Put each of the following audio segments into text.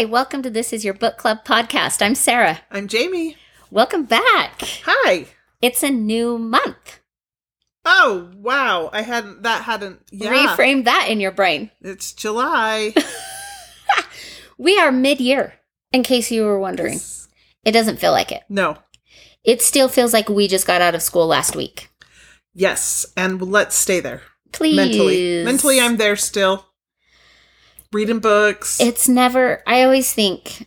Hi, welcome to This Is Your Book Club podcast. I'm Sarah. I'm Jamie. Welcome back. Hi. It's a new month. Oh, wow. I hadn't, that hadn't, yeah. Reframe that in your brain. It's July. We are mid year, in case you were wondering. It doesn't feel like it. no. It still feels like we just got out of school last week. Yes. And let's stay there. Please. Mentally. Mentally, I'm there still. Reading books. It's never, I always think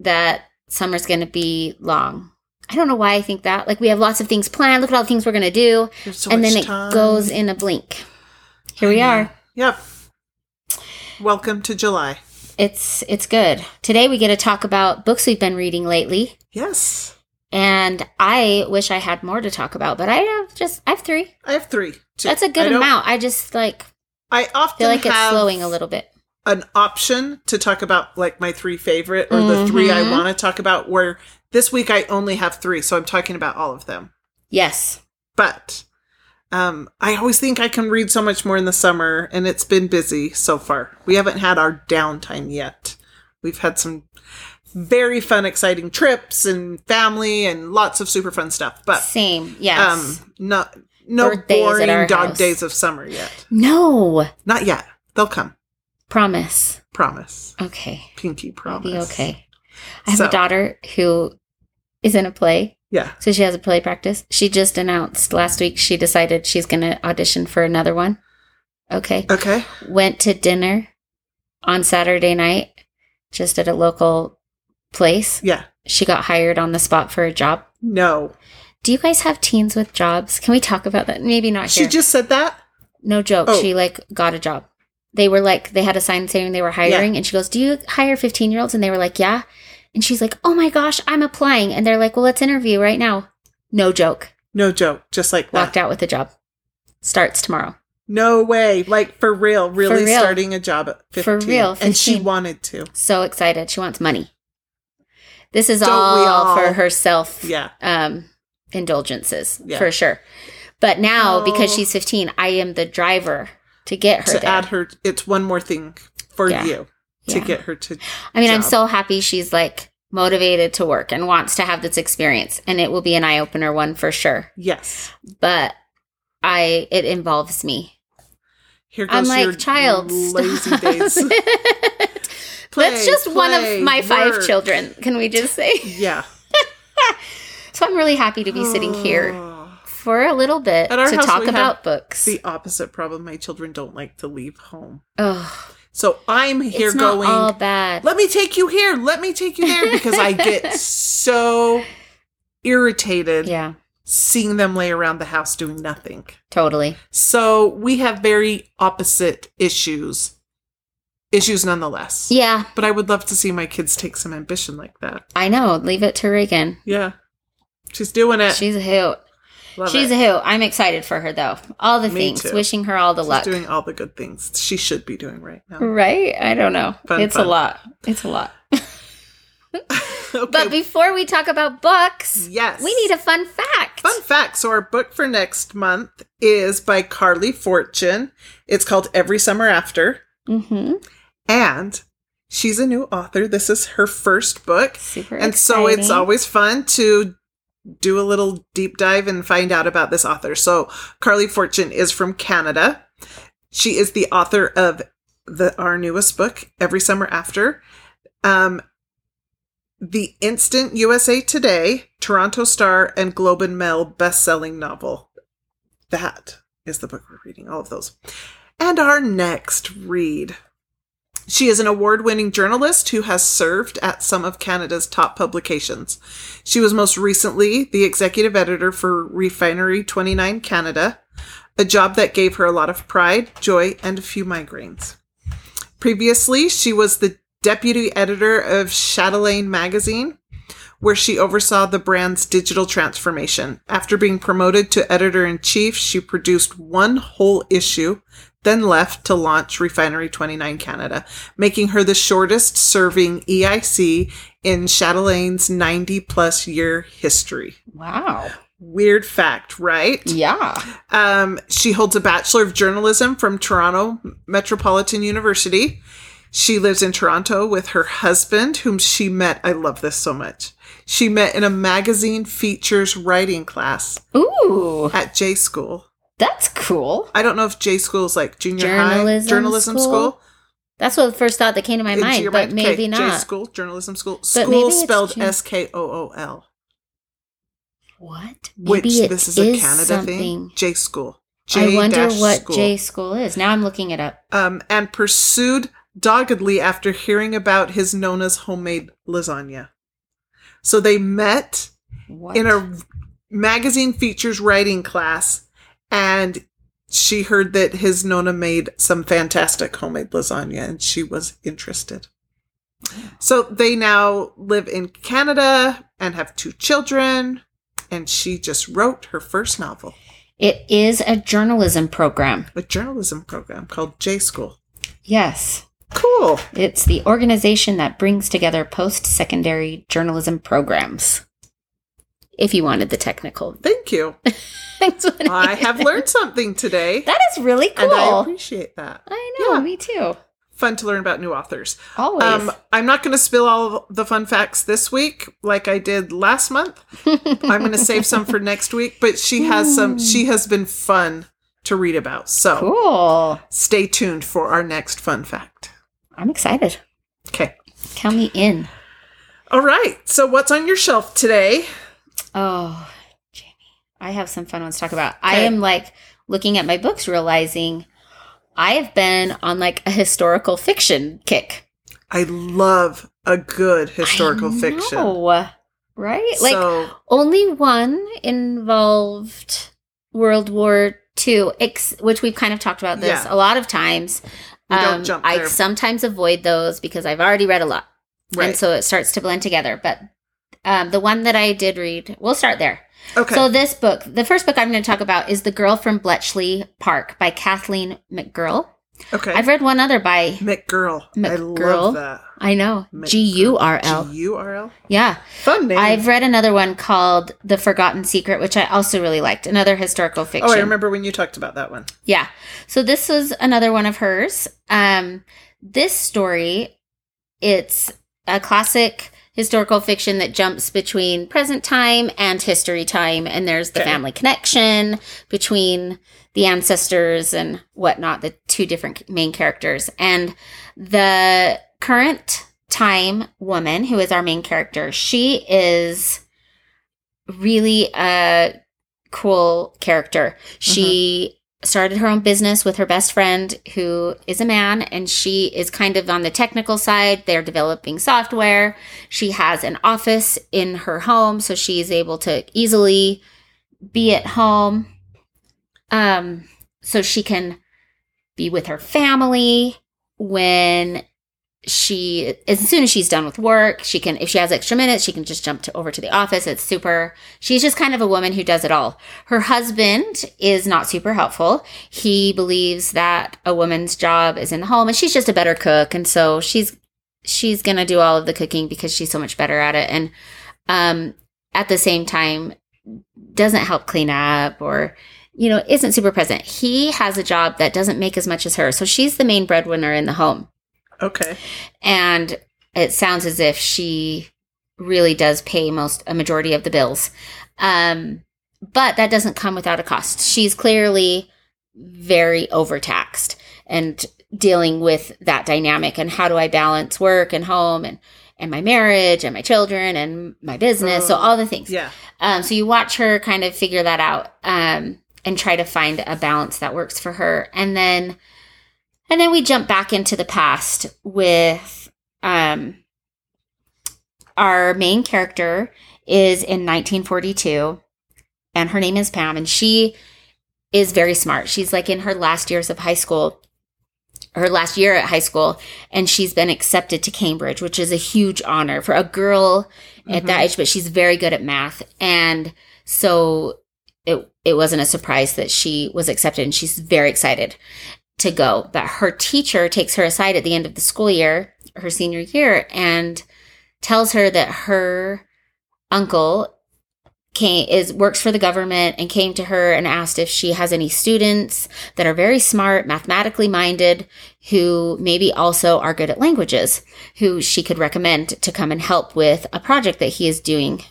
that summer's going to be long. I don't know why I think that. Like, we have lots of things planned. Look at all the things we're going to do. So and then it time. goes in a blink. Here we are. Yep. Welcome to July. It's it's good. Today we get to talk about books we've been reading lately. Yes. And I wish I had more to talk about, but I have just I have three. I have three. Two. That's a good don't- amount. I just like I often feel like it's have slowing a little bit. an option to talk about like my three favorite or the three I Mhm. want to talk about where this week I only have three, so I'm talking about all of them. Yes. But um I always think I can read so much more in the summer and it's been busy so far. We haven't had our downtime yet. We've had some very fun exciting trips and family and lots of super fun stuff. But Same. Yes. um no no Birthdays at our boring dog house. days of summer yet. no. Not yet. They'll come. Promise. Promise. Okay. Pinky I'll promise. be okay. I have So- a daughter who is in a play. Yeah. So she has a play practice. She just announced last week she decided she's going to audition for another one. Okay. Okay. went to dinner on Saturday night just at a local place. Yeah. She got hired on the spot for a job. No. Do you guys have teens with jobs? Can we talk about that? Maybe not She here. just said that? no joke. Oh. She like got a job. They were like they had a sign saying they were hiring and she goes, "Do you hire 15-year-olds?" and they were like, "Yeah." And she's like, "Oh my gosh, I'm applying." And they're like, "Well, let's interview right now." No joke. No joke. Just like that. Walked out with a job. Starts tomorrow. No way. Like for real. Really real. starting a job at 15. For real, And she wanted to. So excited. She wants money. This is all, all? for herself. Yeah. um indulgences Yeah. for sure. But now because Oh. she's 15, I am the driver to get her To there. add her, it's one more thing for Yeah. you to Yeah. get her to. I mean, I'm so happy she's like motivated to work and wants to have this experience and it will be an eye-opener one for sure. Yes. But I it involves me. Here goes I'm like your child lazy days. Play, That's just one of my five children. Can we just say? Yeah. So I'm really happy to be sitting here for a little bit At our to house, talk about books. The opposite problem. My children don't like to leave home. oh, So I'm here it's going. all bad. let me take you here. Let me take you there because I get so irritated yeah, seeing them lay around the house doing nothing. totally. So we have very opposite issues. Issues nonetheless. Yeah, But I would love to see my kids take some ambition like that. I know. Leave it to Reagan. Yeah. She's doing it. She's a hoot. Love She's it. a hoot. I'm excited for her though. All the Me things. too. Wishing her all the She's luck. doing all the good things she should be doing right now. right? I don't know. Fun, it's fun. a lot. It's a lot. okay. But before we talk about books, yes. we need a fun fact. Fun fact. So our book for next month is by Carley Fortune. It's called Every Summer After. Mm-hmm. And she's a new author. This is her first book. Super. And so it's always fun to do a little deep dive and find out about this author. So Carley Fortune is from Canada. She is the author of the our newest book, Every Summer After. Um the Instant USA Today, Toronto Star, and Globe and Mail best-selling novel. That is the book we're reading, all of those. And our next read. She is an award winning journalist who has served at some of Canada's top publications. She was most recently the executive editor for Refinery 29 Canada, a job that gave her a lot of pride, joy, and a few migraines. Previously, she was the deputy editor of Chatelaine magazine, where she oversaw the brand's digital transformation. After being promoted to editor in chief, she produced one whole issue, then left to launch Refinery 29 Canada, making her the shortest serving EIC in Chatelaine's 90 plus year history. Wow. Weird fact, right? Yeah. Um, she holds a Bachelor of Journalism from Toronto Metropolitan University. She lives in Toronto with her husband, whom she met. I love this so much. She met in a magazine features writing class Ooh, at J School. That's cool. I don't know if J School is like junior high Journalism journalism school? school. That's what the first thought that came to my mind, but mind. maybe Okay, J not. School, journalism school. School spelled J- S K O O L. What? Which Maybe it this is a Canada something. thing. J School. I wonder what school. J school is. Now I'm looking it up. um, and pursued doggedly after hearing about his Nona's homemade lasagna. So they met What? in a magazine features writing class, and she heard that his Nona made some fantastic homemade lasagna, and she was interested. So they now live in Canada and have two children, and she just wrote her first novel, It is a journalism program. a journalism program called J School. Yes. Cool. It's the organization that brings together post secondary journalism programs. If you wanted the technical. Thank you. I have learned something today, That is really cool. and I appreciate that. I know, Yeah. me too. Fun to learn about new authors. Always. Um, I'm not going to spill all of the fun facts this week like I did last month. I'm going to save some for next week, but she has some, she has been fun to read about. So cool. stay tuned for our next fun fact. I'm excited. Okay. Count me in. All right. So what's on your shelf today? Oh, Jamie, I have some fun ones to talk about. I am like looking at my books, realizing I have been on like a historical fiction kick. I love a good historical I fiction. know, right? like only one involved World War II, ex- which we've kind of talked about this Yeah. a lot of times. Um, I sometimes avoid those because I've already read a lot. right. And so it starts to blend together. But um, the one that I did read, we'll start there. okay. So this book, the first book I'm going to talk about is The Girl from Bletchley Park by Kathleen McGurl. okay. I've read one other by, McGurl. I love that. I know, McGurl. G U R L. G U R L. Yeah. Fun name. I've read another one called The Forgotten Secret, which I also really liked. Another historical fiction. oh, I remember when you talked about that one. Yeah. So this was another one of hers. Um, this story, it's a classic historical fiction that jumps between present time and history time, and there's the Okay. family connection between the ancestors and whatnot, the two different main characters. And the current time woman, who is our main character, she is really a cool character. She mm-hmm. Started her own business with her best friend who is a man and she is kind of on the technical side. They're developing software. She has an office in her home so she's able to easily be at home. Um so she can be with her family when she as soon as she's done with work she can if she has extra minutes she can just jump to, over to the office. It's super she's just kind of a woman who does it all. Her husband is not super helpful. He believes that a woman's job is in the home and she's just a better cook. And so she's she's gonna do all of the cooking because she's so much better at it. And um at the same time doesn't help clean up or you know isn't super present. He has a job that doesn't make as much as her. So she's the main breadwinner in the home Okay. and it sounds as if she really does pay most a majority of the bills um but that doesn't come without a cost she's clearly very overtaxed and dealing with that dynamic and how do i balance work and home and and my marriage and my children and my business so Oh, all the things Yeah. um, so you watch her kind of figure that out um, and try to find a balance that works for her. And then and then we jump back into the past with um, our main character is in 1942 and her name is Pam and she is very smart. She's like in her last years of high school her last year at high school and she's been accepted to Cambridge, which is a huge honor for a girl at that age, but she's very good at math. And so it it wasn't a surprise that she was accepted and she's very excited to go. But her teacher takes her aside at the end of the school year, her senior year, and tells her that her uncle came is works for the government and came to her and asked if she has any students that are very smart, mathematically minded, who maybe also are good at languages, who she could recommend to come and help with a project that he is doing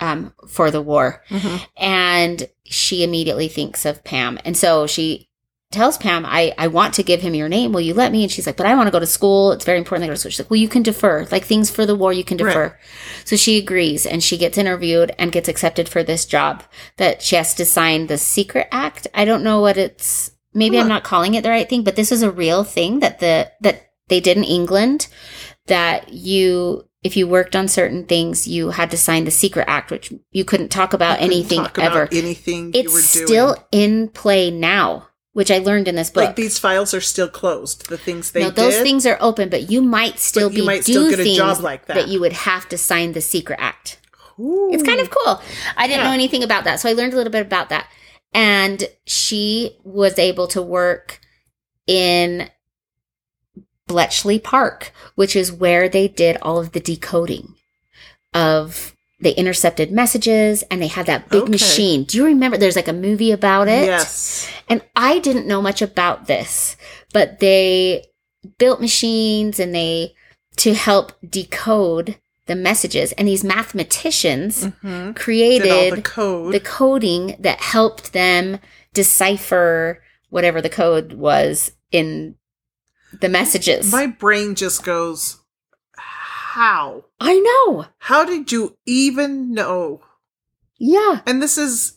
um, for the war. Mhm. And she immediately thinks of Pam. And so she tells Pam, I, I want to give him your name. Will you let me? And she's like, but I want to go to school. It's very important that I go to school. She's like, well, you can defer. Like things for the war, you can Right. defer. So she agrees and she gets interviewed and gets accepted for this job that she has to sign the secret act. I don't know what it's, maybe Huh. I'm not calling it the right thing, but this is a real thing that the, that they did in England that you, if you worked on certain things, you had to sign the secret act, which you couldn't talk about couldn't anything talk about ever. anything It's still in play now, which I learned in this book. like these files are still closed. The things they no, those did. things are open, but you might still you be might do still get a things job like that. you would have to sign the secret act. Ooh. It's kind of cool. I didn't Yeah. know anything about that, so I learned a little bit about that. And she was able to work in Bletchley Park, which is where they did all of the decoding of they intercepted messages and they had that big Okay. machine. Do you remember there's like a movie about it? Yes. And I didn't know much about this, but they built machines and they to help decode the messages. And these mathematicians hmm created the the, coding that helped them decipher whatever the code was in the messages. My brain just goes, how? I know. How did you even know? Yeah. And this is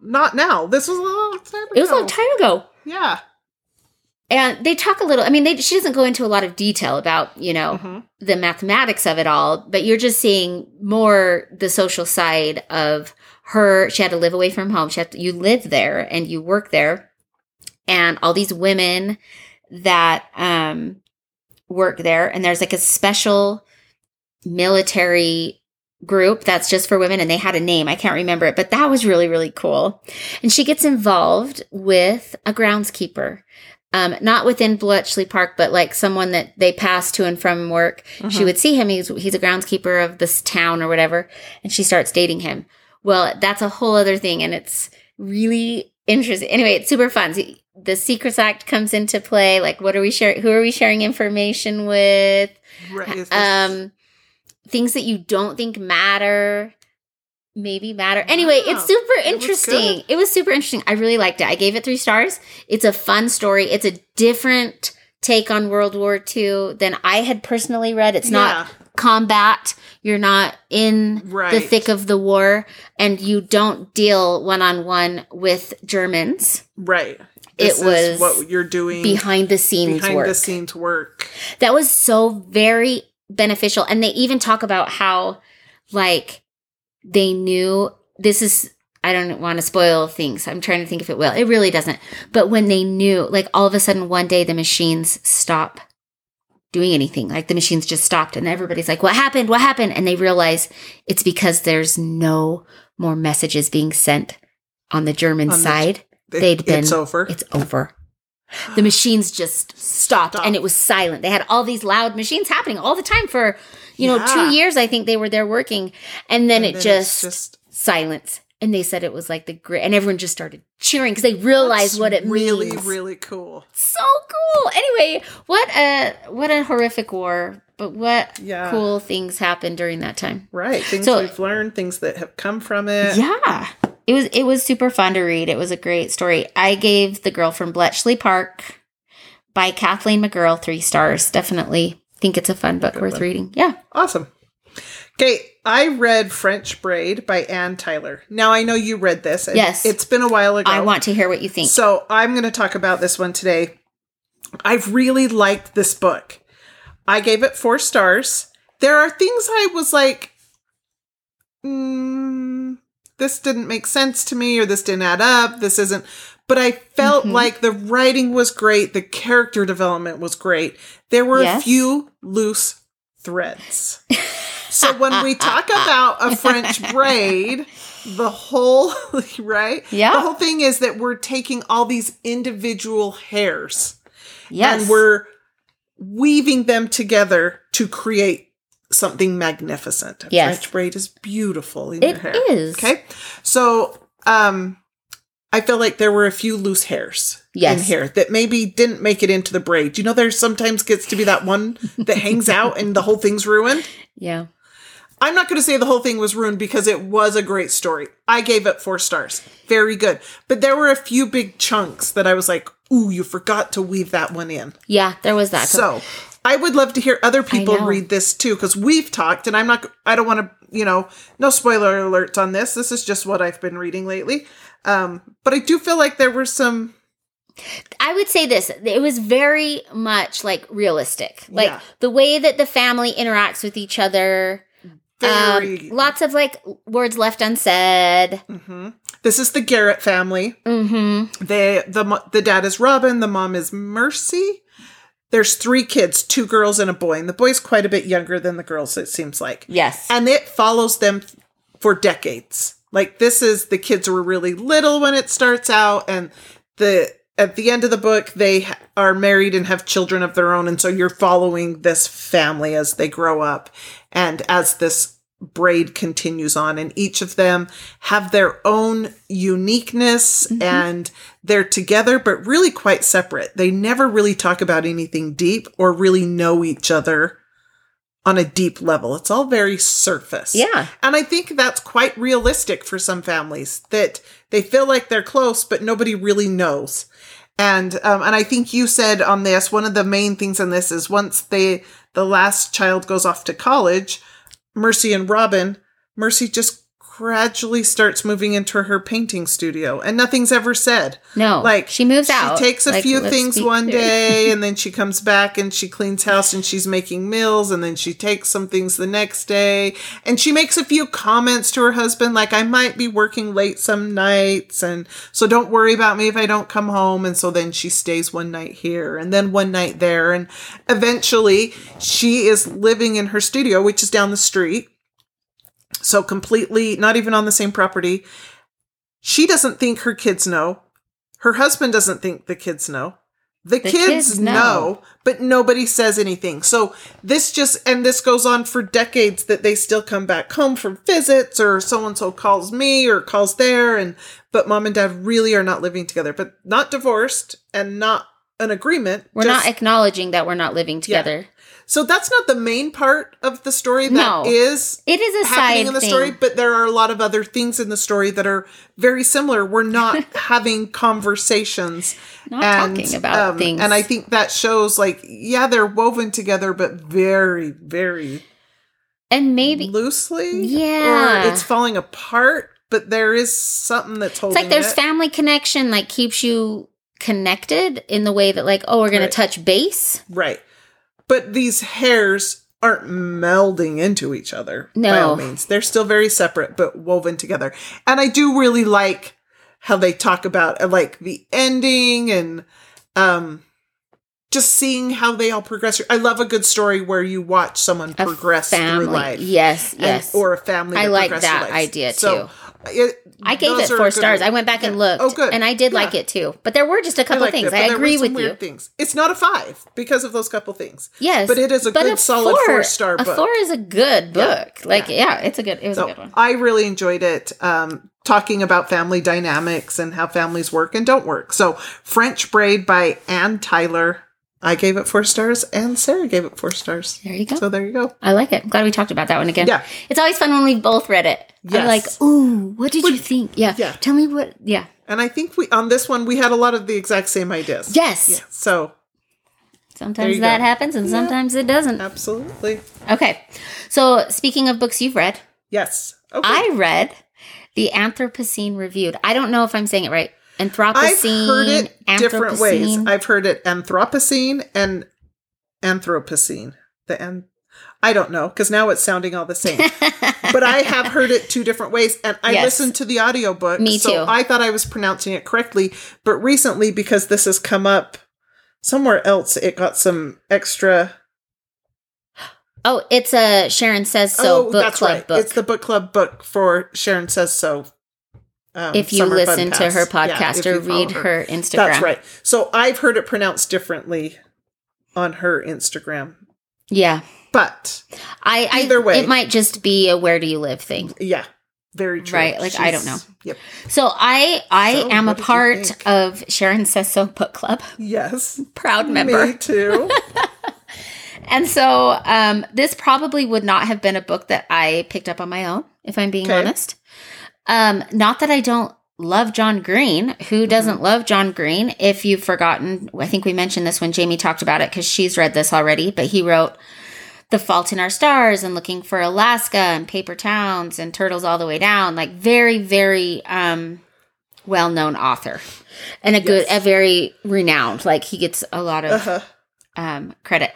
not now. This was a long time ago. It was a long time ago. Yeah. And they talk a little, I mean, they, she doesn't go into a lot of detail about, you know, Mhm. the mathematics of it all, but you're just seeing more the social side of her. She had to live away from home. She had to, you live there and you work there, and all these women that um, work there, and there's like a special military group that's just for women and they had a name i can't remember it but that was really really cool and she gets involved with a groundskeeper um, not within Bletchley Park, but like someone that they pass to and from work. She Mhm. would see him. He's he's a groundskeeper of this town or whatever, and she starts dating him. Well, that's a whole other thing, and it's really interesting. Anyway, it's super fun. The Secrets Act comes into play. Like, what are we sharing? Who are we sharing information with? Right. Um, things that you don't think matter maybe matter. Anyway, Wow. it's super It was interesting. It was super interesting. I really liked it. I gave it three stars. It's a fun story. It's a different take on World War II than I had personally read. It's not combat. You're not in the thick of the war, and you don't deal one on one with Germans. right. It This is was what you're doing Behind the scenes behind work. the scenes work. that was so very beneficial. And they even talk about how like they knew this is i don't want to spoil things. I'm trying to think if it will. It really doesn't. But when they knew like all of a sudden one day the machines stop doing anything. Like the machines just stopped and everybody's like what happened? What happened? And they realize it's because there's no more messages being sent on the german On the- side. It- They'd been- It's over. it's over. The machines just stopped Stop. and it was silent. They had all these loud machines happening all the time for, you know, Yeah. two years. I think they were there working. And then And it then just, just silence. And they said it was like the great, and everyone just started cheering because they realized That's what it really, means. really cool. so cool. Anyway, what a what a horrific war, but what Yeah. cool things happened during that time. Right. Things So- we've learned, things that have come from it. Yeah. It was it was super fun to read. It was a great story. I gave The Girl from Bletchley Park by Kathleen McGurl three stars. Definitely think it's a fun book Good worth one. reading. Yeah. Awesome. Okay, I read French Braid by Anne Tyler. Now I know you read this. Yes. It's been a while ago. I want to hear what you think. So I'm going to talk about this one today. I've really liked this book. I gave it four stars. There are things I was like, mm, this didn't make sense to me, or this didn't add up. This isn't. But I felt Mhm. like the writing was great. The character development was great. There were a few loose threads. so when we talk about a French braid, the whole, right? Yeah. The whole thing is that we're taking all these individual hairs yes. and we're weaving them together to create something magnificent. A Yes. French braid is beautiful in your hair. is. Okay. So, um, I feel like there were a few loose hairs in here that maybe didn't make it into the braid. You know, there sometimes gets to be that one that hangs out and the whole thing's ruined. Yeah. I'm not going to say the whole thing was ruined because it was a great story. I gave it four stars. Very good. But there were a few big chunks that I was like, ooh, you forgot to weave that one in. Yeah, there was that. So I would love to hear other people read this too, because we've talked, and I'm not, I don't want to, you know, no spoiler alerts on this. This is just what I've been reading lately. Um, but I do feel like there were some, I would say this it was very much like realistic. Like Yeah. the way that the family interacts with each other. very. Um, lots of like words left unsaid. Mhm. This is the Garrett family. Mm-hmm. They the the dad is Robin, the mom is Mercy. There's three kids, two girls and a boy, and the boy's quite a bit younger than the girls. It seems like, Yes. and it follows them for decades. Like this is the kids were really little when it starts out, and the at the end of the book they are married and have children of their own, and so you're following this family as they grow up, and as this braid continues on and each of them have their own uniqueness and they're together but really quite separate. They never really talk about anything deep or really know each other on a deep level. It's all very surface. Yeah. and i think that's quite realistic for some families that they feel like they're close but nobody really knows. And um, and i think you said on this one of the main things in this is once they the last child goes off to college mercy and robin mercy just gradually starts moving into her painting studio and nothing's ever said No. like she moves out. she takes a Like, few things one day and then she comes back and she cleans house and she's making meals and then she takes some things the next day and she makes a few comments to her husband like I might be working late some nights and so don't worry about me if I don't come home and so then she stays one night here and then one night there and eventually she is living in her studio which is down the street so completely not even on the same property she doesn't think her kids know her husband doesn't think the kids know the, kids, kids know. know. but nobody says anything so this just and this goes on for decades that they still come back home for visits or so and so calls me or calls there and but mom and dad really are not living together but not divorced and not an agreement We're just- not acknowledging that we're not living together. So that's not the main part of the story That No. is It is a happening side in the thing. story, but there are a lot of other things in the story that are very similar. We're not having conversations, Not talking about things. um, and I think that shows like yeah, they're woven together, but very, very and maybe loosely. Yeah. or it's falling apart. But there is something that's it's holding. like there's it. family connection like keeps you connected in the way that like oh we're gonna Right. touch base. right, but these hairs aren't melding into each other by No. all means. They're still very separate, but woven together. And I do really like how they talk about uh, like the ending and um just seeing how they all progress. I love a good story where you watch someone A progress family. through life. Yes, and- yes. or a family. I like that idea, So, it- I gave it four stars. I went back and looked. Oh, good. And I did like it too. But there were just a couple liked things. it, I there were agree with weird you. Things. It's not a five because of those couple things. Yes. But it is a good, solid four-star A book. four is a good Yeah. book. Like, yeah. it's a good, it was a good one. I really enjoyed it. Um, talking about family dynamics and how families work and don't work. So French Braid by Anne Tyler. I gave it four stars, and Sarah gave it four stars. There you go. So there you go. I like it. I'm glad we talked about that one again. Yeah. It's always fun when we both read it. Yes. I'm like, ooh, what did you think? Yeah. Yeah. Tell me what, yeah. And I think we on this one we had a lot of the exact same ideas. Yes. Yeah. So Sometimes that go. happens and Yeah. sometimes it doesn't. absolutely. Okay. So speaking of books you've read, Yes. Okay. I read the Anthropocene Reviewed. I don't know if I'm saying it right. I've heard it different ways. I've heard it Anthropocene and Anthropocene. The an- I don't know because now it's sounding all the same. but I have heard it two different ways and I Yes. listened to the audiobook. Me so too. I thought I was pronouncing it correctly. But recently, because this has come up somewhere else, it got some extra. oh, it's a Sharon Says So oh, book that's club right. book. It's the book club book for Sharon Says So. Um, if you listen to her podcast if or read her Instagram. That's right. So I've heard it pronounced differently on her Instagram. Yeah. But I, I Either way. it might just be a where do you live thing. yeah, very true. Right, like, I don't know. Yep. So I I So, am a what did you part of Sharon Says So book club, Yes. proud member. Me too. And so um, this probably would not have been a book that I picked up on my own, if I'm being Okay. honest. Um, not that I don't love John Green. Who doesn't love John Green? If you've forgotten, I think we mentioned this when Jamie talked about it because she's read this already, but he wrote The Fault in Our Stars and Looking for Alaska and Paper Towns and Turtles All the Way Down. Like very, very um, well known author. And a good, a very renowned, like he gets a lot of Uh-huh. um, credit.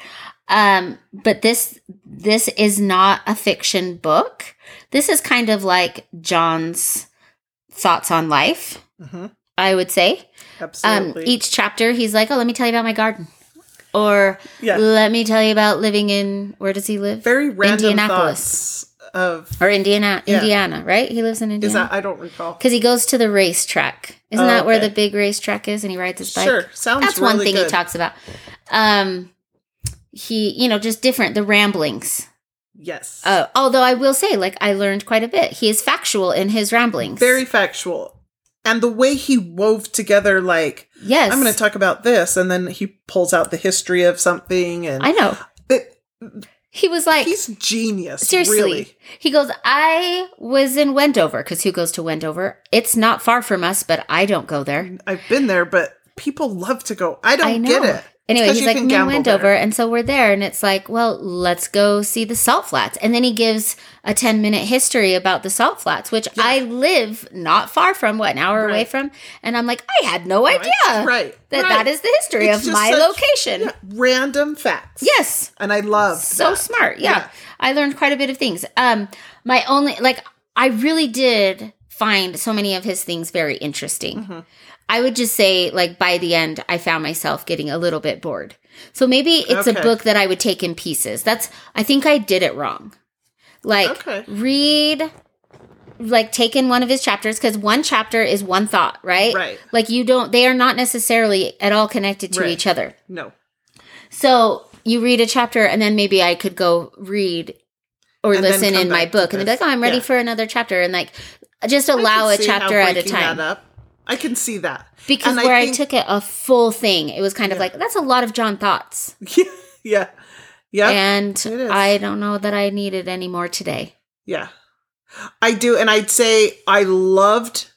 Um, but this this is not a fiction book. This is kind of like John's thoughts on life. hmm I would say. Um, Absolutely. each chapter, he's like, "Oh, let me tell you about my garden," or yeah. "Let me tell you about living in where does he live? Very random Indianapolis. of Or Indiana, Yeah. Indiana, right? He lives in Indiana that I don't recall. because he goes to the racetrack. Isn't Oh, that where okay. the big racetrack is? And he rides his bike. Sure. Sounds That's really one thing good. he talks about. Um, he, you know, just different the ramblings. Yes. Uh, although I will say, like, I learned quite a bit. He is factual in his ramblings. Very factual. And the way he wove together like yes. I'm going to talk about this and then he pulls out the history of something and I know. it, He was like, he's genius. seriously. Really. He goes, I was in Wendover because who goes to Wendover? It's not far from us, but I don't go there. I've been there, but people love to go. I don't I get it. Anyway, he's like, in gamble Wendover. there. And so we're there. And it's like, well, let's go see the salt flats. And then he gives a 10 minute history about the salt flats, which Yeah. I live not far from, what, an hour away from? And I'm like, I had no idea Right. that right. that is the history It's of my such- location. yeah, random facts. Yes. And I love so that. smart. Yeah. Yeah. I learned quite a bit of things. Um, my only, like, I really did find so many of his things very interesting. Mhm. I would just say, like, by the end, I found myself getting a little bit bored. So maybe it's Okay. a book that I would take in pieces. That's, I think I did it wrong. Like, Okay. read, like, take in one of his chapters because one chapter is one thought, right? Right. Like, you don't, they are not necessarily at all connected to Right. each other. No. So you read a chapter, and then maybe I could go read or And listen in my book, and be like, "Oh, I'm ready Yeah. for another chapter," and like just allow a chapter at a time. I can see that. Because And where I, think- took it a full thing, it was kind of Yeah. like that's a lot of John thoughts, Yeah. Yeah. Yeah. and. I don't know that I need it anymore today. Yeah. I do. And I'd say I loved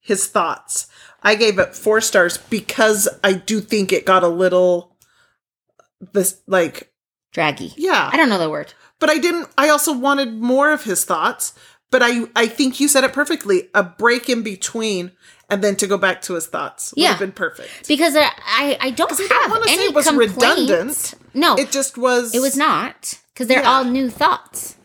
his thoughts. I gave it four stars because I do think it got a little this like Draggy. yeah. I don't know the word. But I didn't I also wanted more of his thoughts. But I I think you said it perfectly. A break in between and then to go back to his thoughts would Yeah. have been perfect. Because I I, I don't 'Cause I don't have say any it was complaints. redundant. No, It just was It was not because they're Yeah. all new thoughts.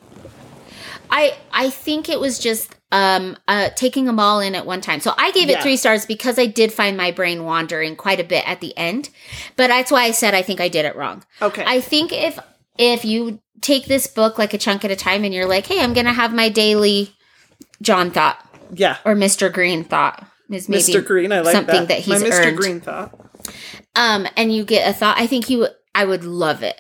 I I think it was just um uh taking them all in at one time. So I gave it Yeah. 3 stars because I did find my brain wandering quite a bit at the end. But that's why I said I think I did it wrong. Okay. I think if if you take this book like a chunk at a time and you're like, "Hey, I'm going to have my daily John thought yeah. or Mr. Green thought." Is maybe Mr. Green, I like something that. that he's My Mr. earned. Green thought. um and you get a thought, I think you I would love it.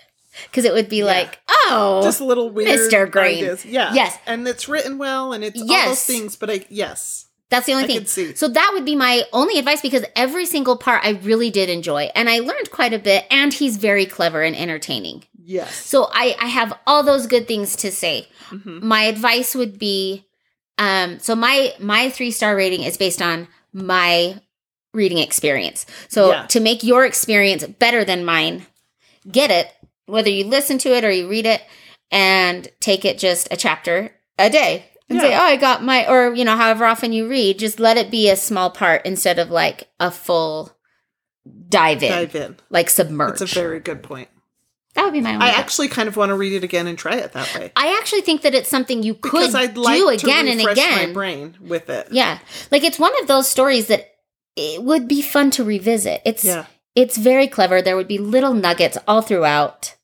Cuz it would be like, "Oh, Just a little weird Mr. Green. ideas. Yeah. Yes. And it's written well and it's all Yes. those things, but I yes. That's the only I thing. could see. So that would be my only advice because every single part I really did enjoy and I learned quite a bit and he's very clever and entertaining. Yes. So I I have all those good things to say. Mhm. My advice would be um so my my 3-star rating is based on my reading experience. So Yeah. to make your experience better than mine, get it whether you listen to it or you read it and take it just a chapter a day and say, "Oh, I got my," or you know, however often you read, just let it be a small part instead of like a full dive in, Dive in. like submerge. That's a very good point. That would be my only. I thought. actually kind of want to read it again and try it that way. I actually think that it's something you could Because I'd like do to again and again. my brain with it. Yeah, like it's one of those stories that it would be fun to revisit. It's Yeah. it's very clever. There would be little nuggets all throughout,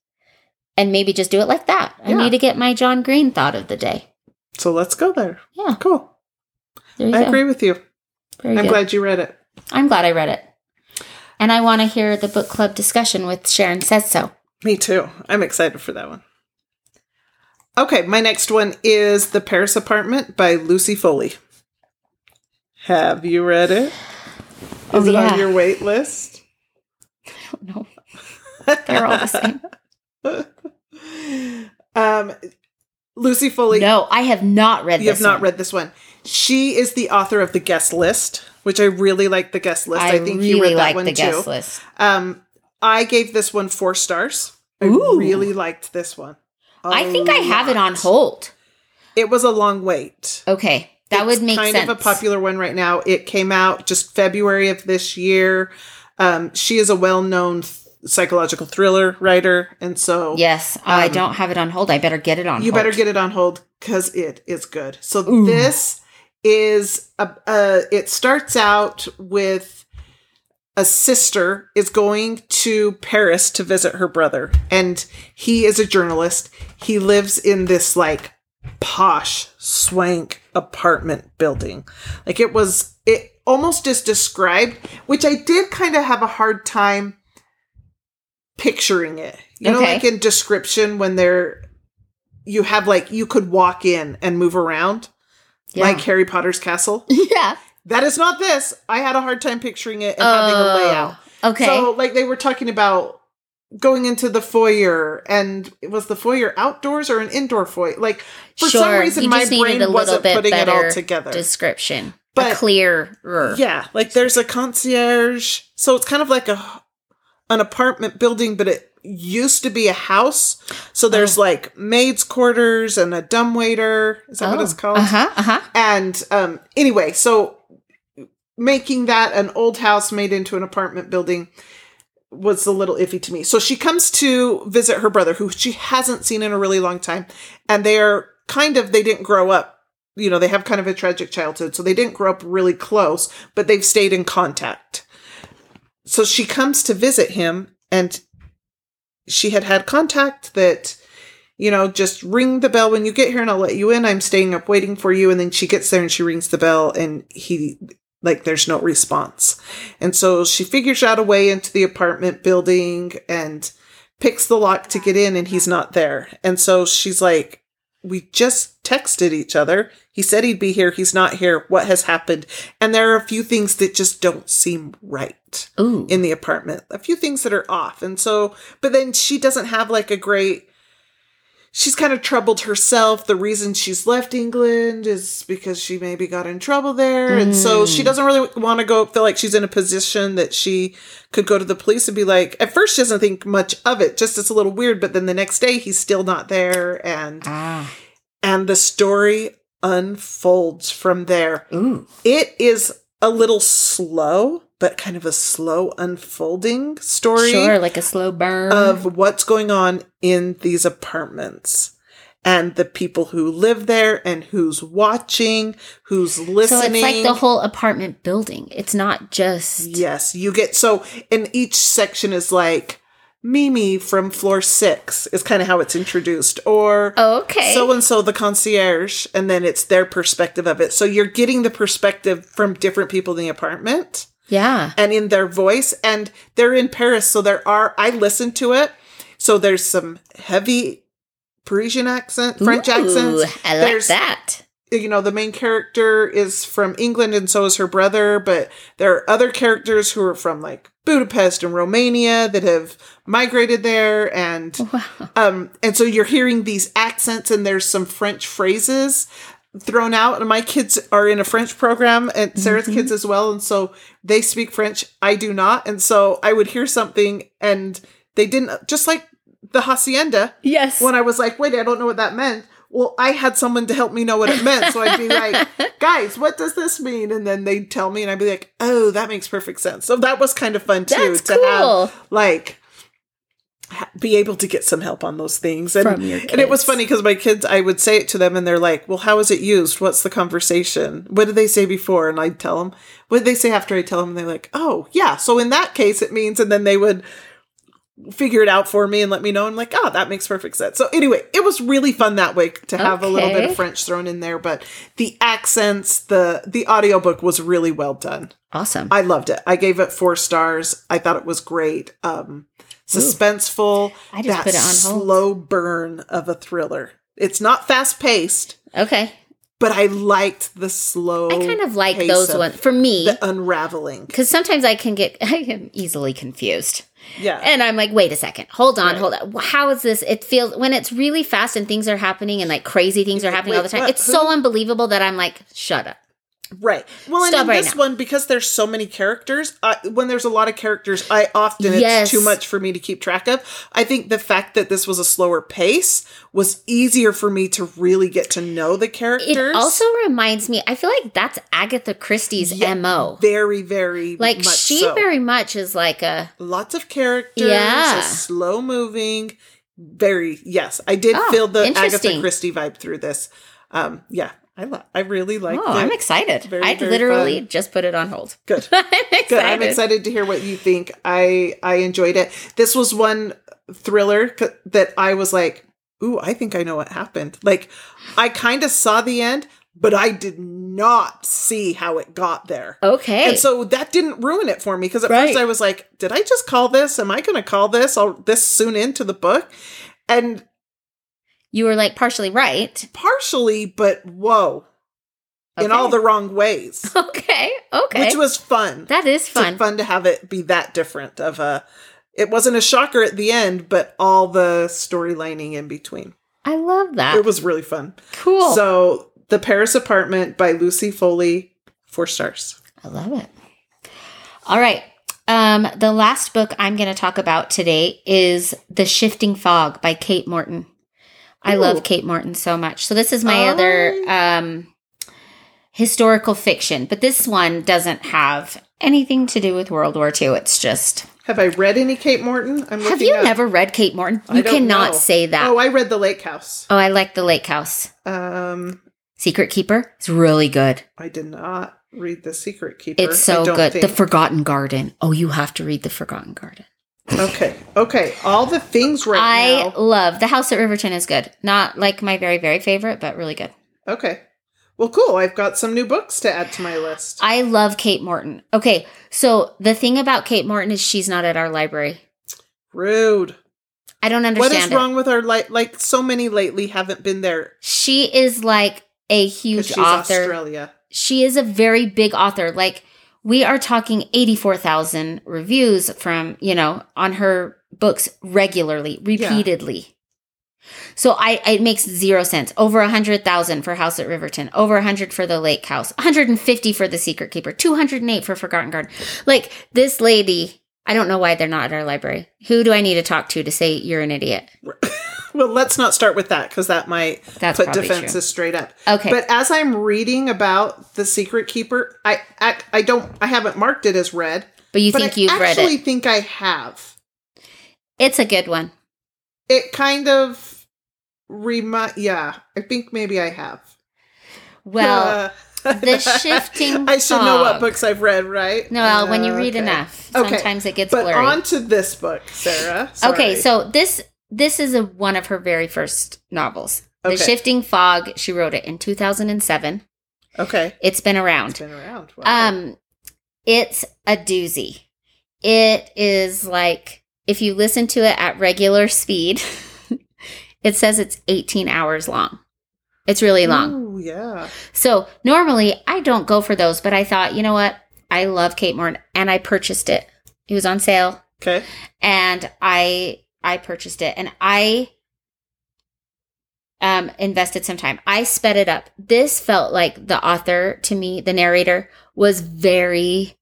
and maybe just do it like that. I Yeah. need to get my John Green thought of the day. So let's go there. Yeah, Cool. there I go. agree with you. Very I'm good. glad you read it. I'm glad I read it. And I want to hear the book club discussion with Sharon Says So. Me too. I'm excited for that one. Okay, my next one is The Paris Apartment by Lucy Foley. Have you read it? Is Oh, it yeah. on your wait list? No, they're all the same. um, Lucy Foley. No, I have not read you this. have not one. read this one. She is the author of the guest list, which I really like. The guest list. I, I, think you really read that like one the too. guest list. Um, I gave this one four stars. I Ooh. really liked this one. I I think I have it on hold. It was a long wait. Okay, that It's would make kind sense. of a popular one right now. It came out just February of this year. Um, she is a well-known th- psychological thriller writer, and so Yes, I Um, don't have it on hold. I better get it on. you hold. better get it on hold because it is good. So Ooh. this is a, a. It starts out with a sister is going to Paris to visit her brother, and he is a journalist. He lives in this like posh swank apartment building. Like it was, it almost is described, which I did kind of have a hard time picturing it. You know, like in description when they're, you have like, you could walk in and move around Yeah. like Harry Potter's castle. yeah. That is not this. I had a hard time picturing it and having a layout. Oh, Okay. So, like, they were talking about going into the foyer, and was the foyer outdoors or an indoor foyer? Like, for some reason, my brain wasn't putting it all together. description, But- clearer. yeah, like there's a concierge, so it's kind of like a an apartment building, but it used to be a house. So there's Oh. like maids' quarters and a dumbwaiter. Is that what it's called? Uh huh. Uh huh. And um, anyway, so making that an old house made into an apartment building was a little iffy to me. So she comes to visit her brother, who she hasn't seen in a really long time, and they are kind of they didn't grow up. You know, they have kind of a tragic childhood, so they didn't grow up really close, but they've stayed in contact. So she comes to visit him, and she had had contact that you know, just ring the bell when you get here and I'll let you in. I'm staying up waiting for you. And then she gets there and she rings the bell and he, like, there's no response. And so she figures out a way into the apartment building and picks the lock to get in and he's not there. And so she's like, we just texted each other. He said he'd be here. He's not here. What has happened? And there are a few things that just don't seem right Ooh. in the apartment. A few things that are off. And so, but then she doesn't have like a great. She's kind of troubled herself. The reason she's left England is because she maybe got in trouble there. And so she Mm. doesn't really want to go, feel like she's in a position that she could go to the police and be like, at first she doesn't think much of it, just it's a little weird. But then the next day he's still not there. And, ah. and the story unfolds from there. Ooh. It is a little slow, but kind of a slow unfolding story Sure, like a slow burn. of what's going on in these apartments and the people who live there and who's watching, who's listening. so it's like the whole apartment building. It's not just. Yes, you get so in each section is like Mimi from floor six is kind of how it's introduced, or Oh, okay. so and so the concierge, and then it's their perspective of it. So you're getting the perspective from different people in the apartment yeah. and in their voice, and they're in Paris, so there are. I listened to it, so there's some heavy Parisian accent, French Ooh, accents. I like There's- that. You know, the main character is from England, and so is her brother. But there are other characters who are from like Budapest and Romania that have migrated there, and Wow. um, and so you're hearing these accents, and there's some French phrases thrown out. And my kids are in a French program, and Sarah's Mhm. kids as well, and so they speak French. I do not, and so I would hear something, and they didn't. Just like the hacienda, Yes. when I was like, wait, I don't know what that meant. Well, I had someone to help me know what it meant, so I'd be like, guys, what does this mean? And then they'd tell me, and I'd be like, oh, that makes perfect sense. So that was kind of fun too That's to cool. have like be able to get some help on those things. And, and it was funny because my kids, I would say it to them and they're like, well, how is it used? What's the conversation? What did they say before? And I'd tell them, what did they say after I tell them? And they're like, oh, yeah. So in that case, it means, and then they would figure it out for me and let me know. I'm like, oh, that makes perfect sense. So anyway, it was really fun that way to have a little bit of French thrown in there, but the accents, the the audiobook was really well done. Awesome. I loved it. I gave it four stars. I thought it was great. Um, suspenseful. I just that put it on hold. slow burn of a thriller. It's not fast paced, Okay. but I liked the slow. I kind of like those of ones for me The unraveling. because sometimes I can get I am easily confused. Yeah. And I'm like, wait a second, hold on, Right. hold on. How is this? It feels when it's really fast and things are happening and like crazy things are happening all the time. what? It's so unbelievable that I'm like, shut up. Right. Well, and in right this now. one, because there's so many characters, I, when there's a lot of characters, I often Yes. it's too much for me to keep track of. I think the fact that this was a slower pace was easier for me to really get to know the characters. It also reminds me, I feel like that's Agatha Christie's Yeah, MO. very, very Like she so. very much is like a lots of characters, Yeah. slow moving, very yes. I did Oh, feel the Agatha. Christie vibe through this. Um, yeah, I lo- I really like. Oh, I'm excited. Very, I very literally fun. just put it on hold. Good. I'm excited. Good. I'm excited to hear what you think. I I enjoyed it. This was one thriller c- that I was like, "Ooh, I think I know what happened." Like, I kind of saw the end, but I did not see how it got there. Okay. And so that didn't ruin it for me because at Right. first I was like, "Did I just call this? Am I going to call this all this soon into the book?" And you were like partially right. partially, but whoa, in all the wrong ways, Okay. Okay. which was fun. that is It's fun. fun to have it be that different of a it wasn't a shocker at the end but all the storylining in between I love that. it was really fun cool. so the paris apartment by lucy foley four stars I love it. All right. Um, the last book I'm going to talk about today is The Shifting Fog by Kate Morton. I Ooh. love Kate Morton so much. So this is my other um, historical fiction, but this one doesn't have anything to do with World War II. It's just. have i read any kate morton i'm Have you up. never read Kate Morton? You cannot know. say that. oh i read the lake house Oh, I like The Lake House. um Secret Keeper. It's really good. i did not read the secret keeper It's so good. The. Forgotten Garden. Oh, you have to read The Forgotten Garden. Okay okay all the things right I now love The House at Riverton is good. Not like my very, very favorite, but really good. okay well cool i've got some new books to add to my list I love Kate Morton. Okay, so the thing about Kate Morton is she's not at our library. rude I don't understand What is it. wrong with our like like so many lately haven't been there She is like a huge she's author. Australia. She is a very big author. Like we are talking 84,000 reviews from, you know, on her books regularly, repeatedly. So I it makes zero sense. Over a hundred thousand for House at Riverton, over a hundred for the Lake House, 150 for the Secret Keeper, 208 for Forgotten Garden. Like this lady, I don't know why they're not at our library. Who do I need to talk to to say you're an idiot? Well, let's not start with that because that might That's put defenses true. straight up. Okay. But as I'm reading about the Secret Keeper, I I, I don't I haven't marked it as read, But you but think I you've read it? I actually think I have. It's a good one. It kind of remind. Yeah, I think maybe I have. Well, Uh, The Shifting I should know what books I've read, right? no, when you read Okay. enough, Okay. sometimes it gets But blurry. on to this book, Sarah. Okay, so this this is a, one of her very first novels. The Shifting Fog. She wrote it in 2007. okay, It's been it's around. been around. Wow. Um, it's a doozy. It is like if you listen to it at regular speed, it says it's 18 hours long. It's really long. Ooh, yeah. So normally I don't go for those, but I thought, you know what? I love Kate Morton, and I purchased it. It was on sale. Okay. and I I purchased it and I um invested some time. I sped it up. This felt like the author to me, the narrator was very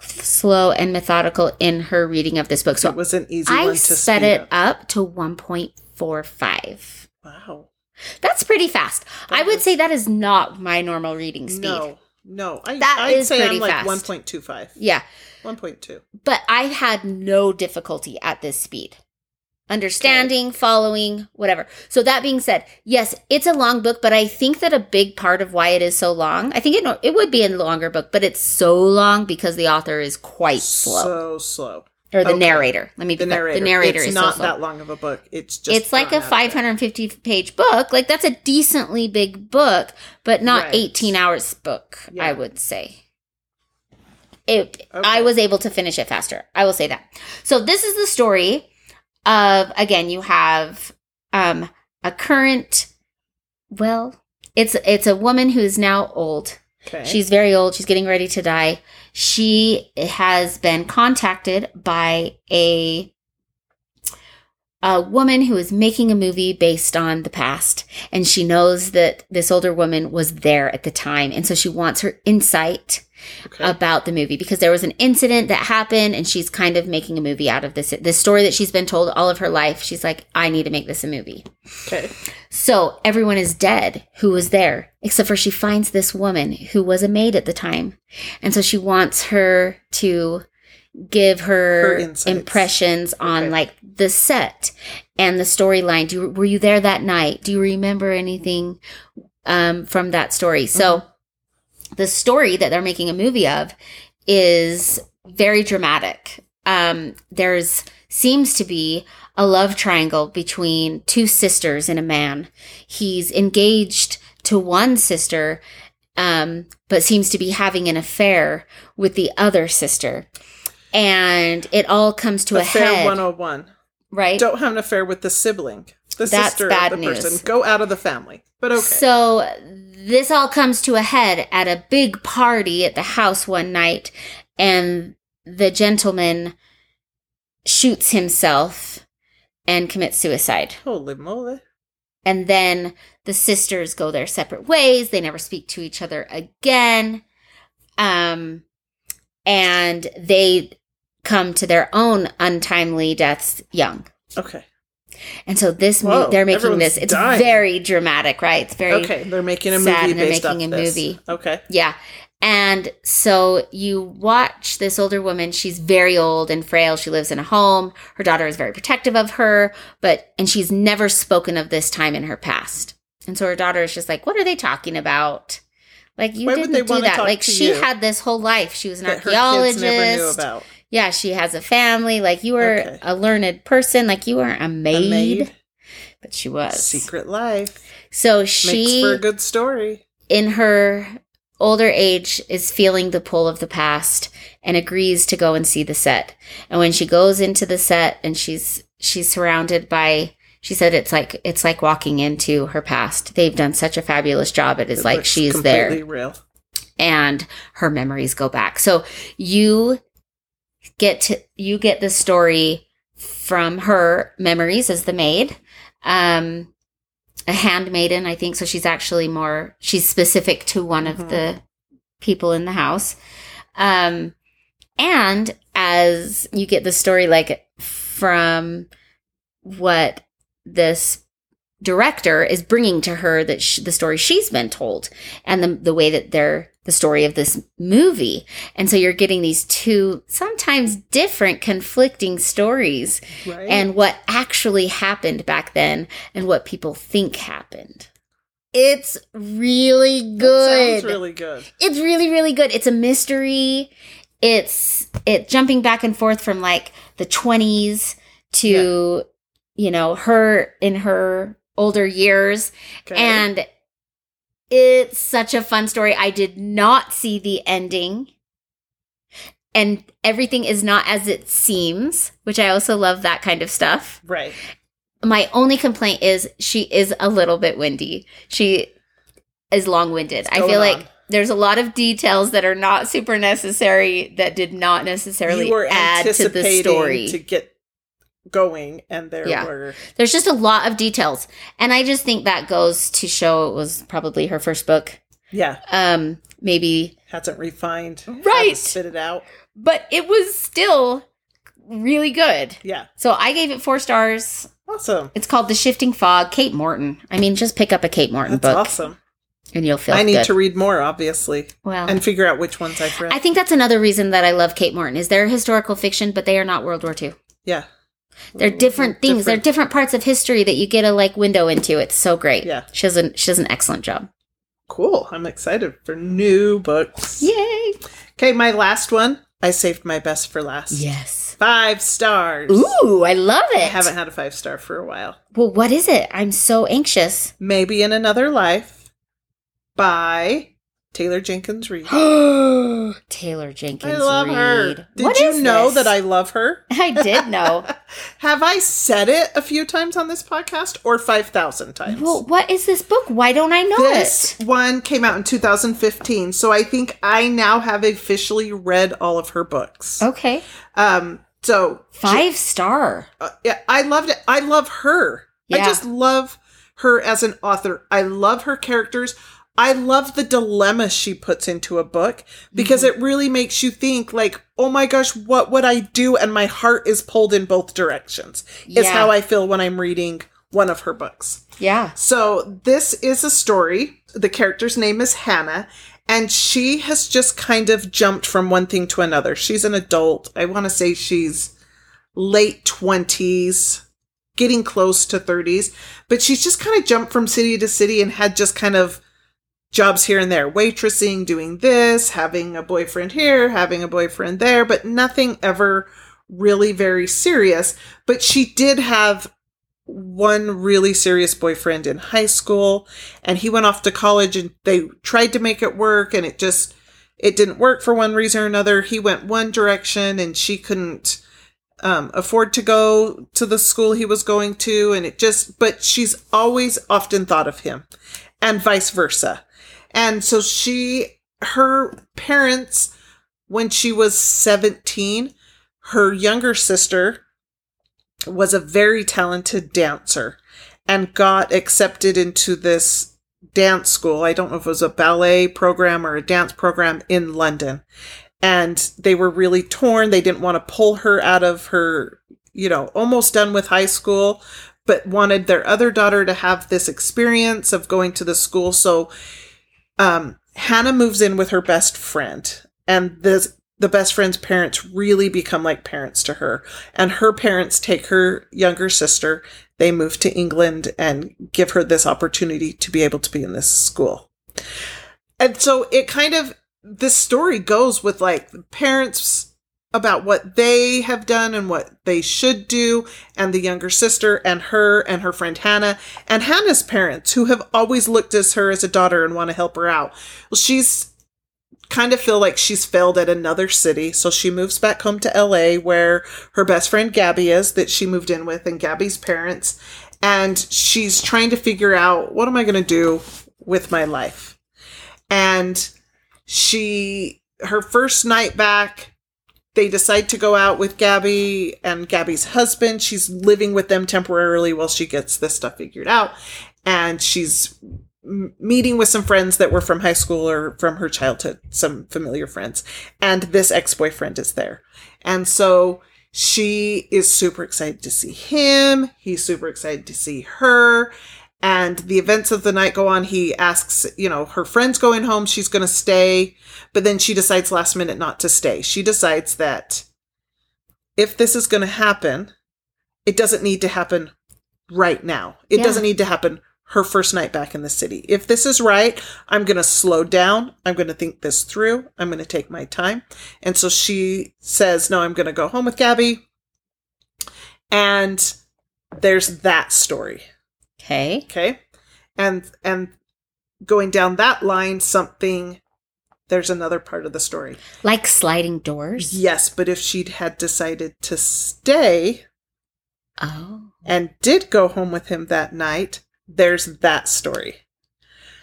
slow and methodical in her reading of this book. So it was an easy I one to sped it up. up to 1.45. Wow. That's pretty fast. I That would is- say that is not my normal reading speed. No, no. I, That I'd is say pretty I'm like fast. 1.25. Yeah. 1.2. but I had no difficulty at this speed. Understanding, following, whatever. So that being said, yes, it's a long book, but I think that a big part of why it is so long, I think it it would be a longer book, but it's so long because the author is quite slow, So slow. or the okay. narrator. Let me The narrator. The narrator it's is not so that long of a book. It's just it's like a out there. 550 page book. Like that's a decently big book, but not Right. 18 hours book. Yeah. I would say. it I was able to finish it faster. I will say that. So this is the story of again you have um a current well it's it's a woman who's now old. Okay. She's very old. She's getting ready to die. She has been contacted by a a woman who is making a movie based on the past and she knows that this older woman was there at the time and so she wants her insight okay. about the movie because there was an incident that happened and she's kind of making a movie out of this this story that she's been told all of her life she's like i need to make this a movie okay. so everyone is dead who was there except for she finds this woman who was a maid at the time and so she wants her to give her, Her impressions on Okay. like the set and the storyline. Do you, were you there that night? Do you remember anything um, from that story? So Mm-hmm. the story that they're making a movie of is very dramatic. Um, there's seems to be a love triangle between two sisters and a man. He's engaged to one sister um, but seems to be having an affair with the other sister and it all comes to Affair a head 101. right Don't have an affair with the sibling, the That's sister bad of the news. person. Go out of the family. But okay. So this all comes to a head at a big party at the house one night, and the gentleman shoots himself and commits suicide. Holy moly. And then the sisters go their separate ways. They never speak to each other again. Um, and they come to their own untimely deaths young. Okay. And so this Whoa, they're making this. It's dying. very dramatic, right? It's very Okay. They're making a sad movie and they're based making a this. movie. Okay. Yeah. And so you watch this older woman, she's very old and frail. She lives in a home. Her daughter is very protective of her, but and she's never spoken of this time in her past. And so her daughter is just like, "What are they talking about?" Like you Why would didn't they do that. Like she you? had this whole life. She was an That archaeologist. Kids never knew about. Yeah, she has a family. Like you were Okay. a learned person. Like you weren't a maid, A maid. but she was. Secret life. So she Makes for a good story. in her older age is feeling the pull of the past and agrees to go and see the set. And when she goes into the set and she's she's surrounded by she said it's like it's like walking into her past. They've done such a fabulous job. It is It like she's completely there real. and her memories go back. So you get to you get the story from her memories as the maid. Um a handmaiden, I think. So she's actually more she's specific to one Mhm. of the people in the house. Um and as you get the story like from what this director is bringing to her that sh- the story she's been told and the, the way that they're the story of this movie. And so you're getting these two sometimes different conflicting stories Right. and what actually happened back then and what people think happened. It's really good sounds really good. it's really really good. It's a mystery. It's it jumping back and forth from like the 20s to you know her in her older years Okay. and it's such a fun story i did not see the ending and everything is not as it seems which i also love that kind of stuff right. my only complaint is she is a little bit windy. She is long winded. I feel going like there's a lot of details that are not super necessary that did not necessarily add to the story. to get going, and there Yeah. were there's just a lot of details. And I just think that goes to show it was probably her first book. yeah Um, maybe, hasn't refined. Right. spit it out. but it was still really good. Yeah. So I gave it four stars. Awesome. It's called The Shifting Fog, Kate Morton. I mean, just pick up a Kate Morton That's book awesome. and you'll feel I need good. to read more, obviously, well, and figure out which ones I've read. I think that's another reason that I love Kate Morton is they're historical fiction, but they are not World War II. yeah. They're different things. They're different parts of history that you get a like window into. It's so great. Yeah. She does an she does an excellent job. Cool. I'm excited for new books. Yay. Okay, my last one. I saved my best for last. Yes. Five stars. Ooh, I love it. I haven't had a five star for a while. well, what is it? I'm so anxious. Maybe in Another Life by Taylor Jenkins Reid. Taylor Jenkins I love Reid. her. Did What you know this? that I love her? I did know. Have I said it a few times on this podcast or 5,000 times? well, what is this book? Why don't I know this it? one came out in 2015, so I think I now have officially read all of her books. Okay. Um, so Five star. uh, yeah, I loved it. I love her. I just love her as an author. I love her characters. I love the dilemma she puts into a book because Mm-hmm. it really makes you think like, "Oh my gosh, what would I do?" and my heart is pulled in both directions. Is how I feel when I'm reading one of her books. Yeah. So this is a story. The character's name is Hannah, and she has just kind of jumped from one thing to another. She's an adult. I want to say she's late 20s, getting close to 30s, but she's just kind of jumped from city to city and had just kind of jobs here and there, waitressing, doing this, having a boyfriend here, having a boyfriend there, but nothing ever really very serious. But she did have one really serious boyfriend in high school and he went off to college and they tried to make it work and it just it didn't work for one reason or another he went one direction and she couldn't um, afford to go to the school he was going to and it just but she's always often thought of him and vice versa and so she her parents when she was 17 her younger sister was a very talented dancer and got accepted into this dance school. I don't know if it was a ballet program or a dance program in London. And they were really torn. They didn't want to pull her out of her, you know, almost done with high school, but wanted their other daughter to have this experience of going to the school. So um, Hannah moves in with her best friend. And this the best friend's parents really become like parents to her. And her parents take her younger sister, they move to England and give her this opportunity to be able to be in this school. And so it kind of, this story goes with like the parents about what they have done and what they should do, and the younger sister and her and her friend Hannah, and Hannah's parents who have always looked at her as a daughter and want to help her out. Well, she's kind of feel like she's failed at another city. So she moves back home to LA where her best friend Gabby is that she moved in with and Gabby's parents. And she's trying to figure out what am I going to do with my life? And she, her first night back, they decide to go out with Gabby and Gabby's husband. She's living with them temporarily while she gets this stuff figured out. And she's meeting with some friends that were from high school or from her childhood, some familiar friends. And this ex boyfriend is there. And so she is super excited to see him. He's super excited to see her. And the events of the night go on. He asks, you know, her friend's going home. She's going to stay. But then she decides last minute not to stay. She decides that if this is going to happen, it doesn't need to happen right now. It Yeah. doesn't need to happen her first night back in the city. If this is right, I'm going to slow down. I'm going to think this through. I'm going to take my time. And so she says, No, I'm going to go home with Gabby. And there's that story. Okay. Okay. And, and going down that line, something, there's another part of the story. Like sliding doors. Yes, but if she'd had decided to stay Oh. and did go home with him that night, there's that story.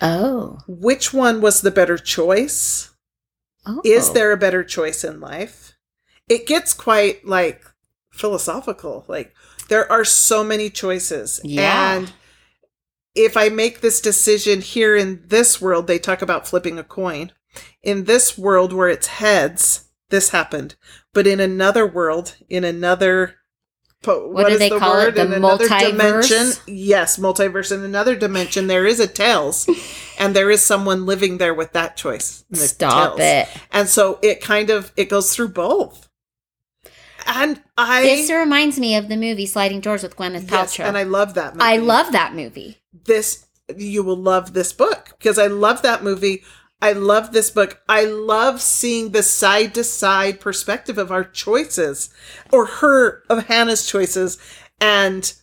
Oh. Which one was the better choice? Oh. Is there a better choice in life? It gets quite like philosophical. Like there are so many choices. Yeah. And if I make this decision here in this world, they talk about flipping a coin. In this world where it's heads, this happened. But in another world, in another po- What do is they call it? The In another multiverse? yes, multiverse. In another dimension, there is a tails, and there is someone living there with that choice. the Stop tails. it. And so it kind of it goes through both. And I This reminds me of the movie Sliding Doors with Gwyneth Paltrow. yes, and I love that movie. I love that movie. this you will love this book because I love that movie. I love this book. I love seeing the side to side perspective of our choices or her of Hannah's choices and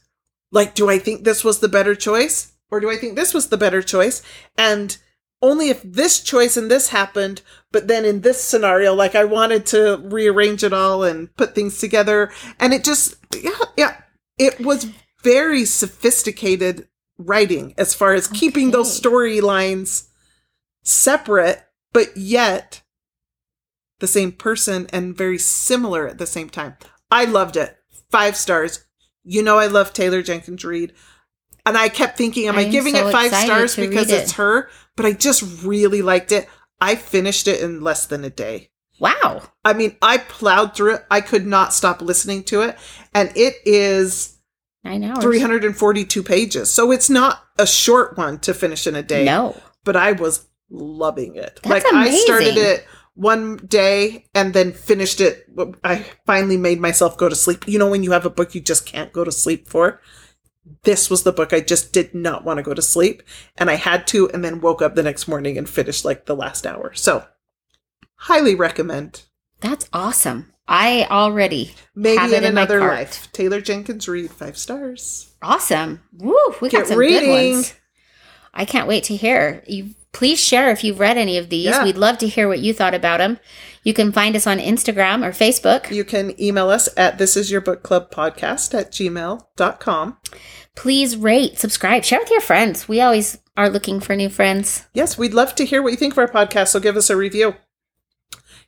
like do I think this was the better choice or do I think this was the better choice? And only if this choice and this happened, but then in this scenario, like I wanted to rearrange it all and put things together. And it just, yeah, yeah, it was very sophisticated writing as far as keeping those storylines separate, but yet the same person and very similar at the same time. I loved it. Five stars. You know, I love Taylor Jenkins Reid. And I kept thinking, am I I'm giving so it five stars because read it's her? But I just really liked it. I finished it in less than a day. Wow. I mean, I plowed through it. I could not stop listening to it. And it is Nine hours. 342 pages. So it's not a short one to finish in a day. No. But I was loving it. That's like I started it one day and then finished it. I finally made myself go to sleep. You know, when you have a book you just can't go to sleep for? This was the book I just did not want to go to sleep. And I had to, and then woke up the next morning and finished like the last hour. So, highly recommend. That's awesome. I already Maybe have in it in another life. Taylor Jenkins Reid five stars. Awesome. Woo, we got Get some reading. good ones. I can't wait to hear. You please share if you've read any of these. Yeah. We'd love to hear what you thought about them. You can find us on Instagram or Facebook. You can email us at this is your book club podcast at gmail.com. Please rate, subscribe, share with your friends. We always are looking for new friends. Yes, we'd love to hear what you think of our podcast, so give us a review.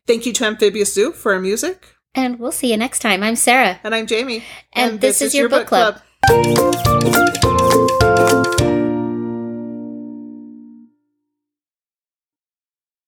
Thank you to Amphibious Zoo for our music. And we'll see you next time. I'm Sarah. And I'm Jamie. And this is your book club. club.